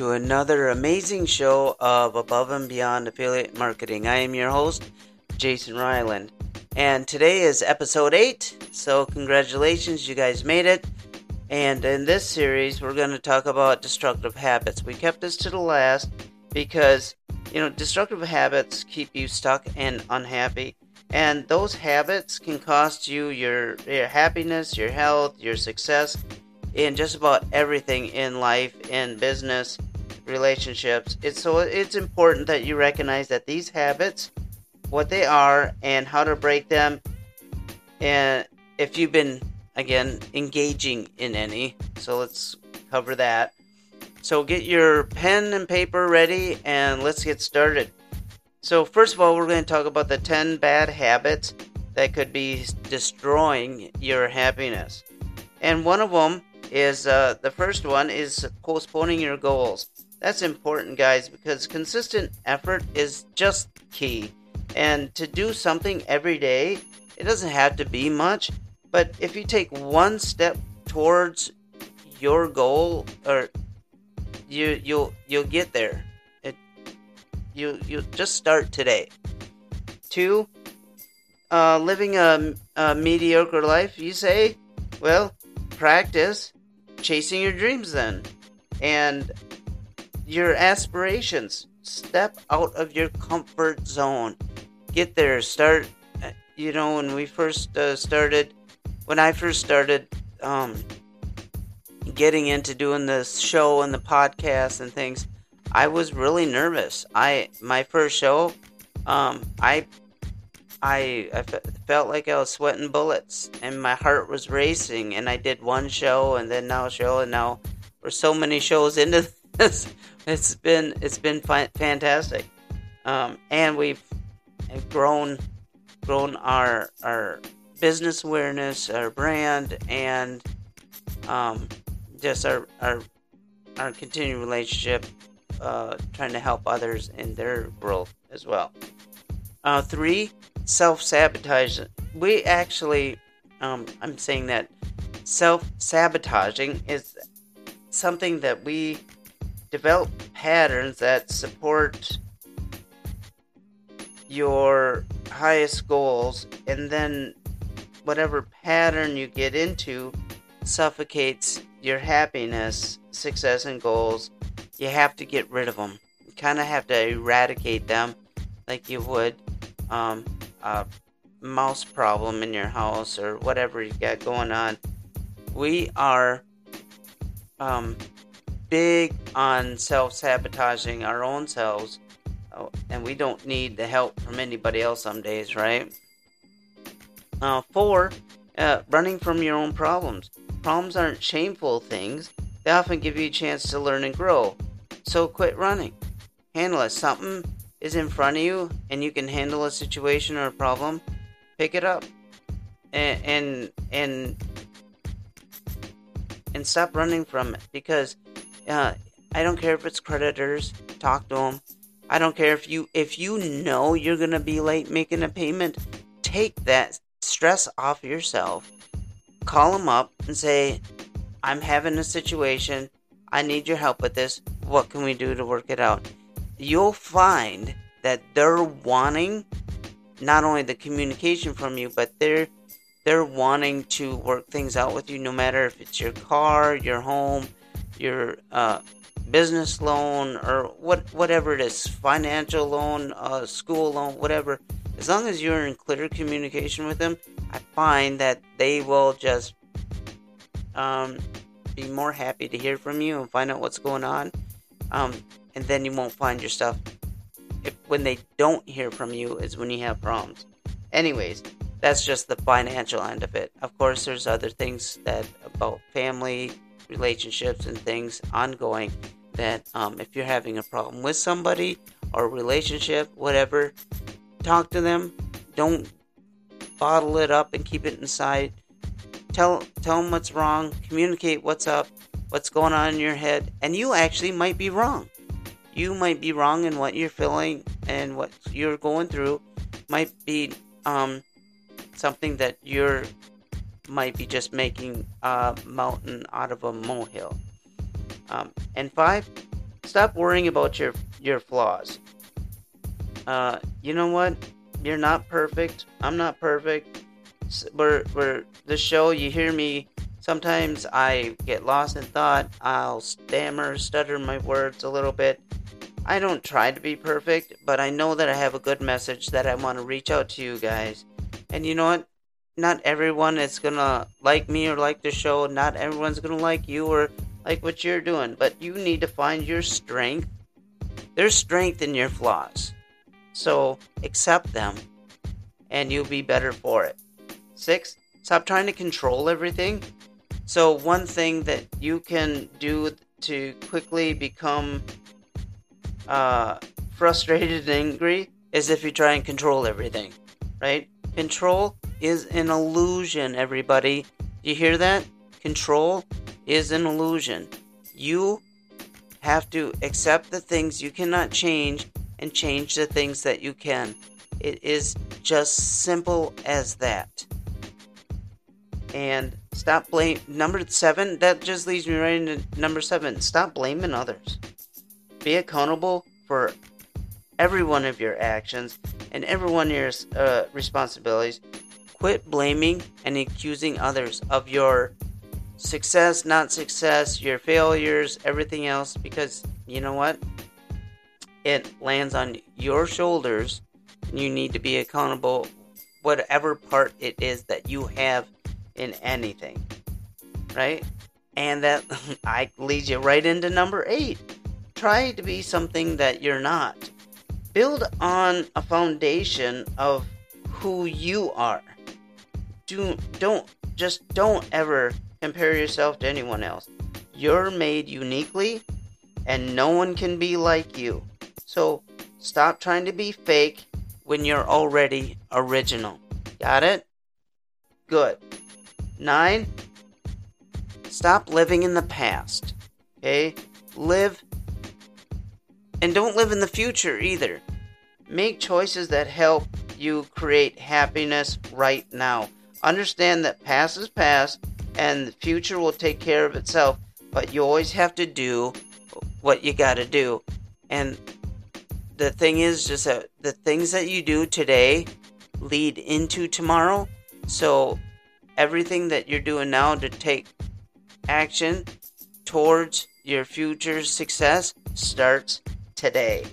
To another amazing show of Above and Beyond Affiliate Marketing. I am your host, Jason Ryland. And today is episode 8, so congratulations, you guys made it. And in this series, we're going to talk about destructive habits. We kept this to the last because, you know, destructive habits keep you stuck and unhappy. And those habits can cost you your, your happiness, your health, your success, in just about everything in life, in business, relationships. It's so it's important that you recognize that these habits, what they are, and how to break them. And if you've been again engaging in any, so let's cover that. So get your pen and paper ready, and let's get started. So first of all, we're going to talk about the 10 bad habits that could be destroying your happiness. And one of them is uh, the first one is postponing your goals. That's important, guys, because consistent effort is just key. And to do something every day, it doesn't have to be much, but if you take one step towards your goal, or you you'll you'll get there. It you you just start today. Two, uh, living a, a mediocre life. You say, well, practice chasing your dreams then and your aspirations step out of your comfort zone get there start uh, you know when we first uh, started when i first started um, getting into doing this show and the podcast and things i was really nervous i my first show um, i I, I felt like I was sweating bullets and my heart was racing. And I did one show and then now show, and now we're so many shows into this. It's been it's been fantastic, um, and we've grown grown our our business awareness, our brand, and um, just our our our continued relationship, uh, trying to help others in their growth as well. Uh, three, self sabotage. We actually, um, I'm saying that self sabotaging is something that we develop patterns that support your highest goals, and then whatever pattern you get into suffocates your happiness, success, and goals. You have to get rid of them. You kind of have to eradicate them like you would um, a mouse problem in your house or whatever you got going on, we are um, big on self sabotaging our own selves, oh, and we don't need the help from anybody else some days, right? Uh, four, uh, running from your own problems. Problems aren't shameful things, they often give you a chance to learn and grow. So quit running. Handle it. Something is in front of you and you can handle a situation or a problem, pick it up and and and, and stop running from it because uh, I don't care if it's creditors, talk to them. I don't care if you if you know you're gonna be late making a payment, take that stress off yourself. Call them up and say, "I'm having a situation. I need your help with this. What can we do to work it out?" you'll find that they're wanting not only the communication from you, but they're they're wanting to work things out with you, no matter if it's your car, your home, your uh, business loan, or what whatever it is, financial loan, uh, school loan, whatever. As long as you're in clear communication with them, I find that they will just um, be more happy to hear from you and find out what's going on. Um, and then you won't find your stuff. If, when they don't hear from you is when you have problems. Anyways, that's just the financial end of it. Of course, there's other things that about family relationships and things ongoing that um, if you're having a problem with somebody or relationship, whatever, talk to them. Don't bottle it up and keep it inside. Tell tell them what's wrong. Communicate what's up, what's going on in your head, and you actually might be wrong you might be wrong in what you're feeling and what you're going through might be um, something that you're might be just making a mountain out of a molehill. Um, and five, stop worrying about your your flaws. Uh, you know what? You're not perfect. I'm not perfect. We're, we're the show. You hear me. Sometimes I get lost in thought. I'll stammer, stutter my words a little bit. I don't try to be perfect, but I know that I have a good message that I want to reach out to you guys. And you know what? Not everyone is gonna like me or like the show. Not everyone's gonna like you or like what you're doing. But you need to find your strength. There's strength in your flaws. So accept them and you'll be better for it. Six, stop trying to control everything. So, one thing that you can do to quickly become uh, frustrated and angry is if you try and control everything, right? Control is an illusion, everybody. You hear that? Control is an illusion. You have to accept the things you cannot change and change the things that you can. It is just simple as that. And stop blame number 7, that just leads me right into number 7. Stop blaming others. Be accountable for every one of your actions and every one of your uh, responsibilities. Quit blaming and accusing others of your success, not success, your failures, everything else, because you know what? It lands on your shoulders, and you need to be accountable, whatever part it is that you have in anything, right? And that I leads you right into number eight. Try to be something that you're not. Build on a foundation of who you are. Do don't just don't ever compare yourself to anyone else. You're made uniquely, and no one can be like you. So stop trying to be fake when you're already original. Got it? Good. Nine, stop living in the past. Okay? Live and don't live in the future either. Make choices that help you create happiness right now. Understand that past is past and the future will take care of itself. But you always have to do what you got to do. And the thing is, just that the things that you do today lead into tomorrow. So everything that you're doing now to take action towards your future success starts today.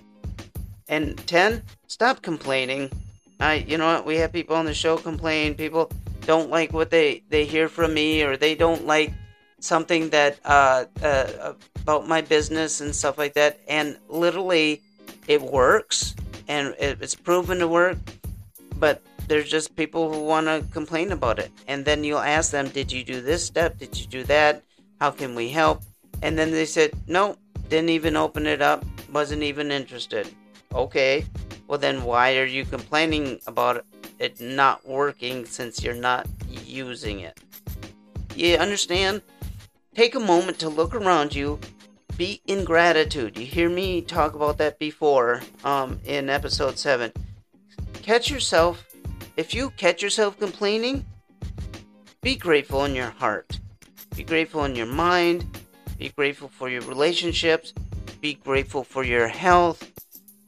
And 10, stop complaining. I, you know what? We have people on the show complain. People don't like what they, they hear from me or they don't like something that uh, uh, about my business and stuff like that. And literally, it works and it, it's proven to work. But there's just people who want to complain about it. And then you'll ask them, Did you do this step? Did you do that? How can we help? And then they said, No, didn't even open it up, wasn't even interested. Okay, well, then why are you complaining about it not working since you're not using it? You understand? Take a moment to look around you. Be in gratitude. You hear me talk about that before um, in episode 7. Catch yourself. If you catch yourself complaining, be grateful in your heart. Be grateful in your mind. Be grateful for your relationships. Be grateful for your health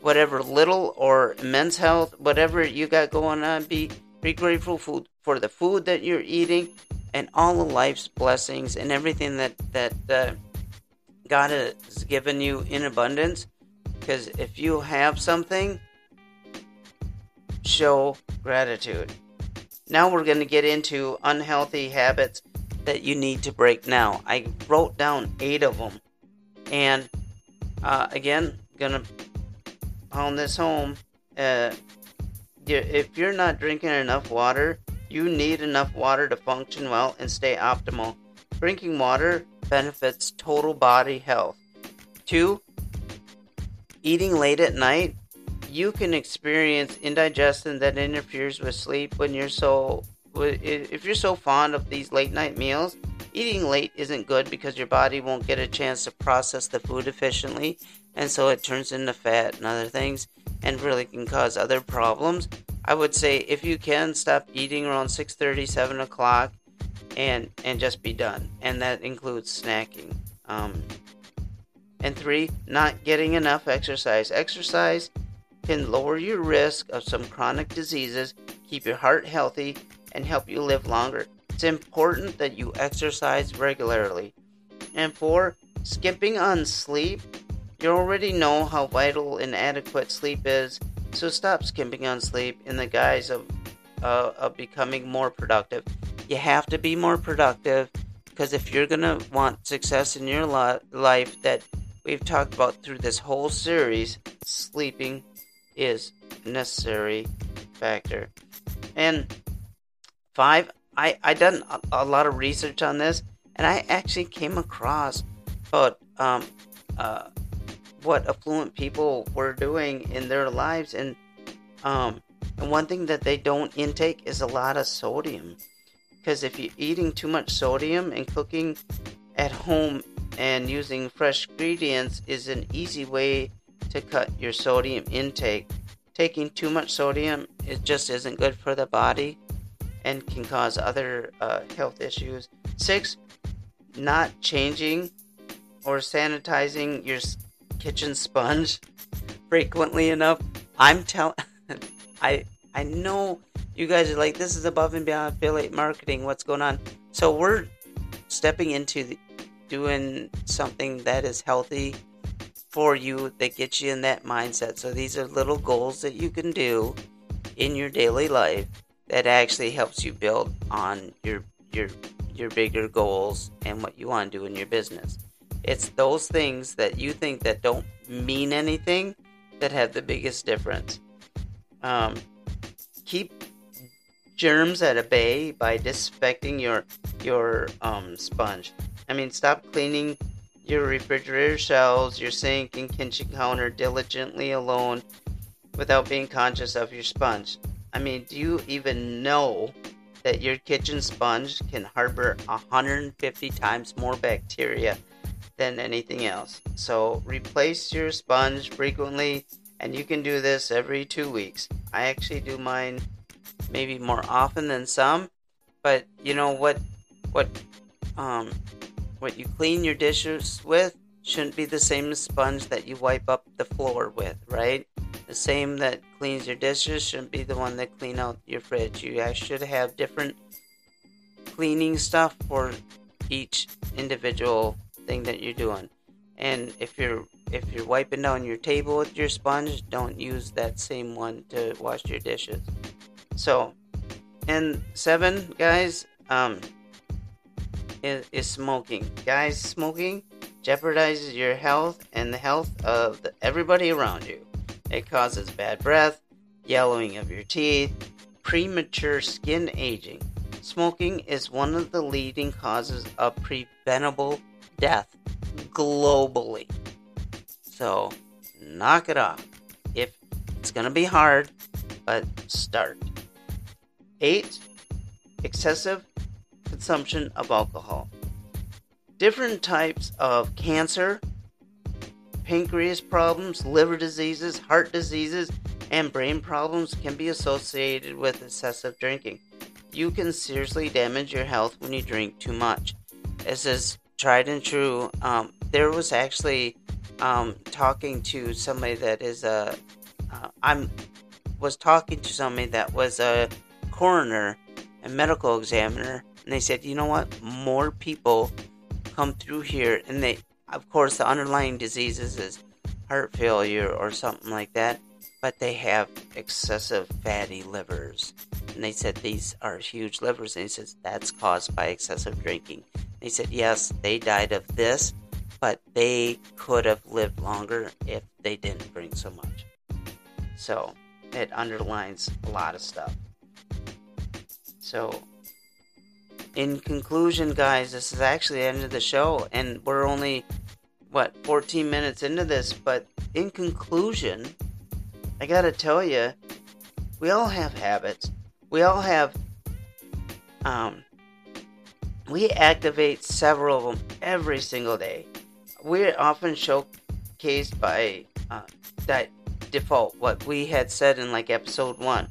whatever little or immense health, whatever you got going on, be be grateful for, for the food that you're eating and all of life's blessings and everything that that uh, God has given you in abundance. Because if you have something, show gratitude. Now we're going to get into unhealthy habits that you need to break now. I wrote down eight of them, and uh, again, gonna pound this home. Uh, if you're not drinking enough water, you need enough water to function well and stay optimal. Drinking water benefits total body health. Two, eating late at night. You can experience indigestion that interferes with sleep when you're so if you're so fond of these late night meals. Eating late isn't good because your body won't get a chance to process the food efficiently and so it turns into fat and other things and really can cause other problems. I would say if you can stop eating around 6:30, 7 o'clock, and and just be done, and that includes snacking. Um, And three, not getting enough exercise. Exercise can lower your risk of some chronic diseases, keep your heart healthy, and help you live longer. It's important that you exercise regularly. And four, skipping on sleep. You already know how vital and adequate sleep is, so stop skimping on sleep in the guise of, uh, of becoming more productive. You have to be more productive because if you're going to want success in your li- life that we've talked about through this whole series, sleeping is a necessary factor. And five, I I done a, a, lot of research on this, and I actually came across about um, uh, what affluent people were doing in their lives, and um, and one thing that they don't intake is a lot of sodium, because if you're eating too much sodium and cooking at home and using fresh ingredients is an easy way to cut your sodium intake. Taking too much sodium it just isn't good for the body and can cause other uh, health issues. Six, not changing or sanitizing your kitchen sponge frequently enough. I'm telling, I I know you guys are like this is above and beyond affiliate marketing. What's going on? So we're stepping into the, doing something that is healthy for you that gets you in that mindset. So these are little goals that you can do in your daily life that actually helps you build on your your your bigger goals and what you want to do in your business. It's those things that you think that don't mean anything that have the biggest difference. Um, keep germs at a bay by disinfecting your your um, sponge. I mean, stop cleaning your refrigerator shelves, your sink, and kitchen counter diligently alone without being conscious of your sponge. I mean, do you even know that your kitchen sponge can harbor 150 times more bacteria than anything else? So, replace your sponge frequently, and you can do this every two weeks. I actually do mine maybe more often than some, but you know what? What um, what you clean your dishes with shouldn't be the same sponge that you wipe up the floor with, right? The same that cleans your dishes shouldn't be the one that clean out your fridge. You guys should have different cleaning stuff for each individual thing that you're doing. And if you're if you're wiping down your table with your sponge, don't use that same one to wash your dishes. So, and seven guys, um, is, is smoking. Guys, smoking jeopardizes your health and the health of the, everybody around you. It causes bad breath, yellowing of your teeth, premature skin aging. Smoking is one of the leading causes of preventable death globally. So, knock it off. If it's going to be hard, but start. 8. Excessive consumption of alcohol. Different types of cancer, pancreas problems, liver diseases, heart diseases, and brain problems can be associated with excessive drinking. You can seriously damage your health when you drink too much. This is tried and true. Um, there was actually um, talking to somebody that is a. Uh, I'm was talking to somebody that was a coroner and medical examiner and they said, you know what? More people come through here, and they, of course, the underlying diseases is heart failure or something like that, but they have excessive fatty livers. And they said these are huge livers, and he says that's caused by excessive drinking. He said, yes, they died of this, but they could have lived longer if they didn't drink so much. So it underlines a lot of stuff. So in conclusion, guys, this is actually the end of the show, and we're only, what, 14 minutes into this, but in conclusion, I gotta tell you, we all have habits. We all have, um, we activate several of them every single day. We're often showcased by uh, that default, what we had said in like episode one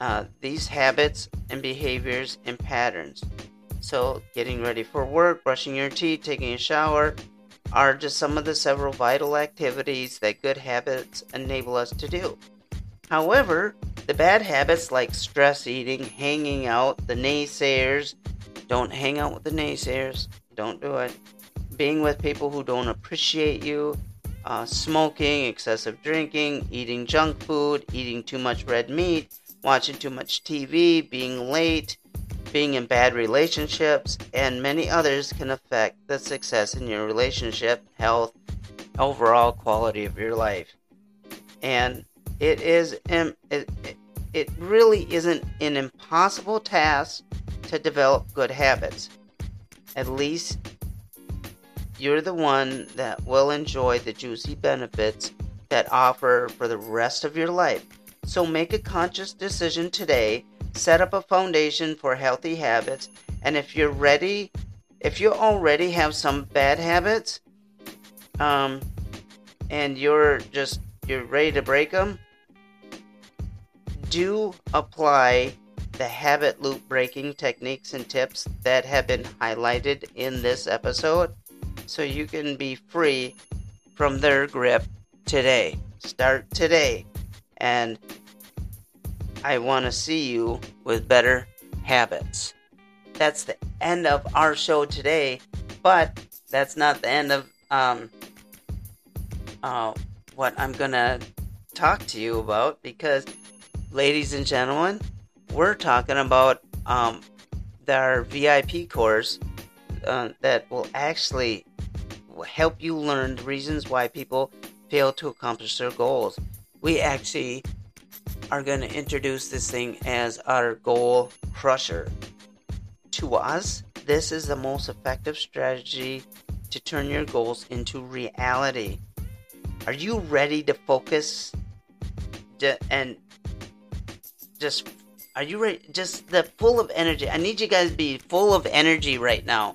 uh, these habits and behaviors and patterns. So, getting ready for work, brushing your teeth, taking a shower, are just some of the several vital activities that good habits enable us to do. However, the bad habits like stress eating, hanging out, the naysayers, don't hang out with the naysayers, don't do it. Being with people who don't appreciate you, uh, smoking, excessive drinking, eating junk food, eating too much red meat, watching too much TV, being late, being in bad relationships, and many others can affect the success in your relationship, health, overall quality of your life. And it is it, it really isn't an impossible task to develop good habits. At least you're the one that will enjoy the juicy benefits that offer for the rest of your life. So make a conscious decision today, set up a foundation for healthy habits, and if you're ready, if you already have some bad habits, um, and you're just you're ready to break them, do apply the habit loop breaking techniques and tips that have been highlighted in this episode so you can be free from their grip today. Start today. And I want to see you with better habits. That's the end of our show today, but that's not the end of um, uh, what I'm going to talk to you about because, ladies and gentlemen, we're talking about um, our VIP course uh, that will actually help you learn the reasons why people fail to accomplish their goals. We actually are going to introduce this thing as our goal crusher. To us, this is the most effective strategy to turn your goals into reality. Are you ready to focus and just are you ready just the full of energy? I need you guys to be full of energy right now.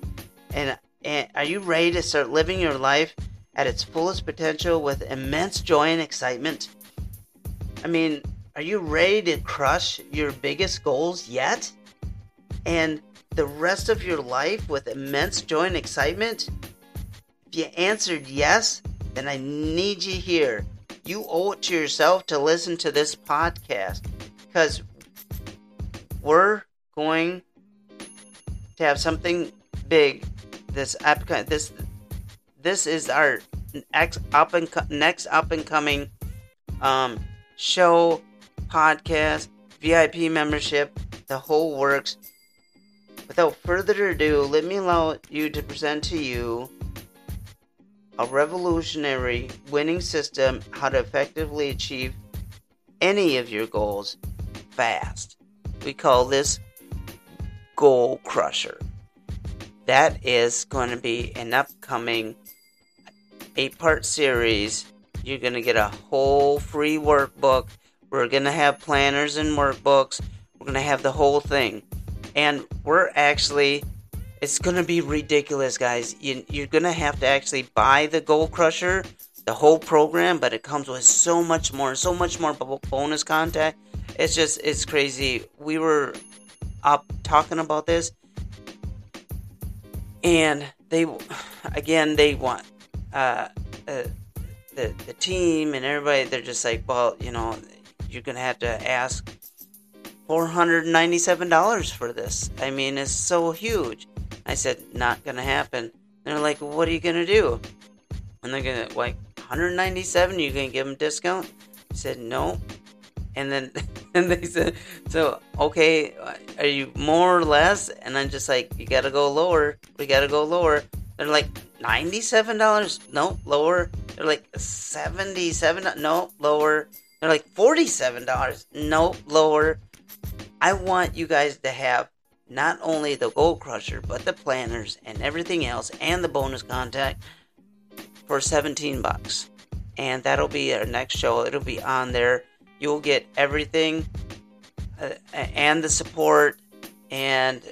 And and are you ready to start living your life at its fullest potential with immense joy and excitement? I mean, are you ready to crush your biggest goals yet? And the rest of your life with immense joy and excitement? If you answered yes, then I need you here. You owe it to yourself to listen to this podcast because we're going to have something big this app this this is our next up and next up and coming um, show podcast VIP membership the whole works. Without further ado let me allow you to present to you a revolutionary winning system how to effectively achieve any of your goals fast we call this goal crusher that is going to be an upcoming eight part series. You're going to get a whole free workbook. We're going to have planners and workbooks. We're going to have the whole thing. And we're actually, it's going to be ridiculous, guys. You, you're going to have to actually buy the Goal Crusher, the whole program, but it comes with so much more, so much more bonus content. It's just, it's crazy. We were up talking about this and they again they want uh, uh, the the team and everybody. They're just like, well, you know, you're gonna have to ask four hundred ninety seven dollars for this. I mean, it's so huge. I said, not gonna happen. They're like, well, what are you gonna do? And they're gonna like 197. You gonna give them discount? I said no. And then and they said, so okay, are you more or less? And I'm just like, you gotta go lower. We gotta go lower. They're like ninety-seven dollars. No, lower. They're like seventy-seven. No, lower. They're like forty-seven dollars. No, lower. I want you guys to have not only the Goal Crusher, but the planners and everything else, and the bonus contact for seventeen bucks. And that'll be our next show. It'll be on there you'll get everything uh, and the support and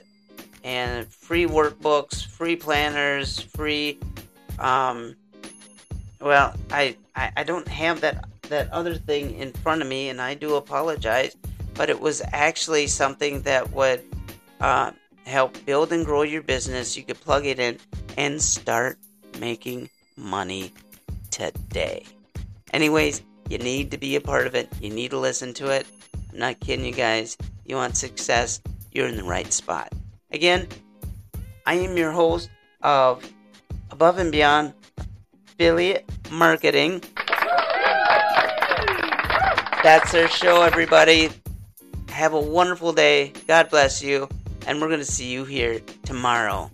and free workbooks, free planners, free. Um, well, I, I I don't have that that other thing in front of me, and I do apologize. But it was actually something that would uh, help build and grow your business. You could plug it in and start making money today. Anyways, you need to be a part of it. You need to listen to it. I'm not kidding you guys. You want success, you're in the right spot. Again, I am your host of Above and Beyond Affiliate Marketing. That's our show, everybody. Have a wonderful day. God bless you. And we're going to see you here tomorrow.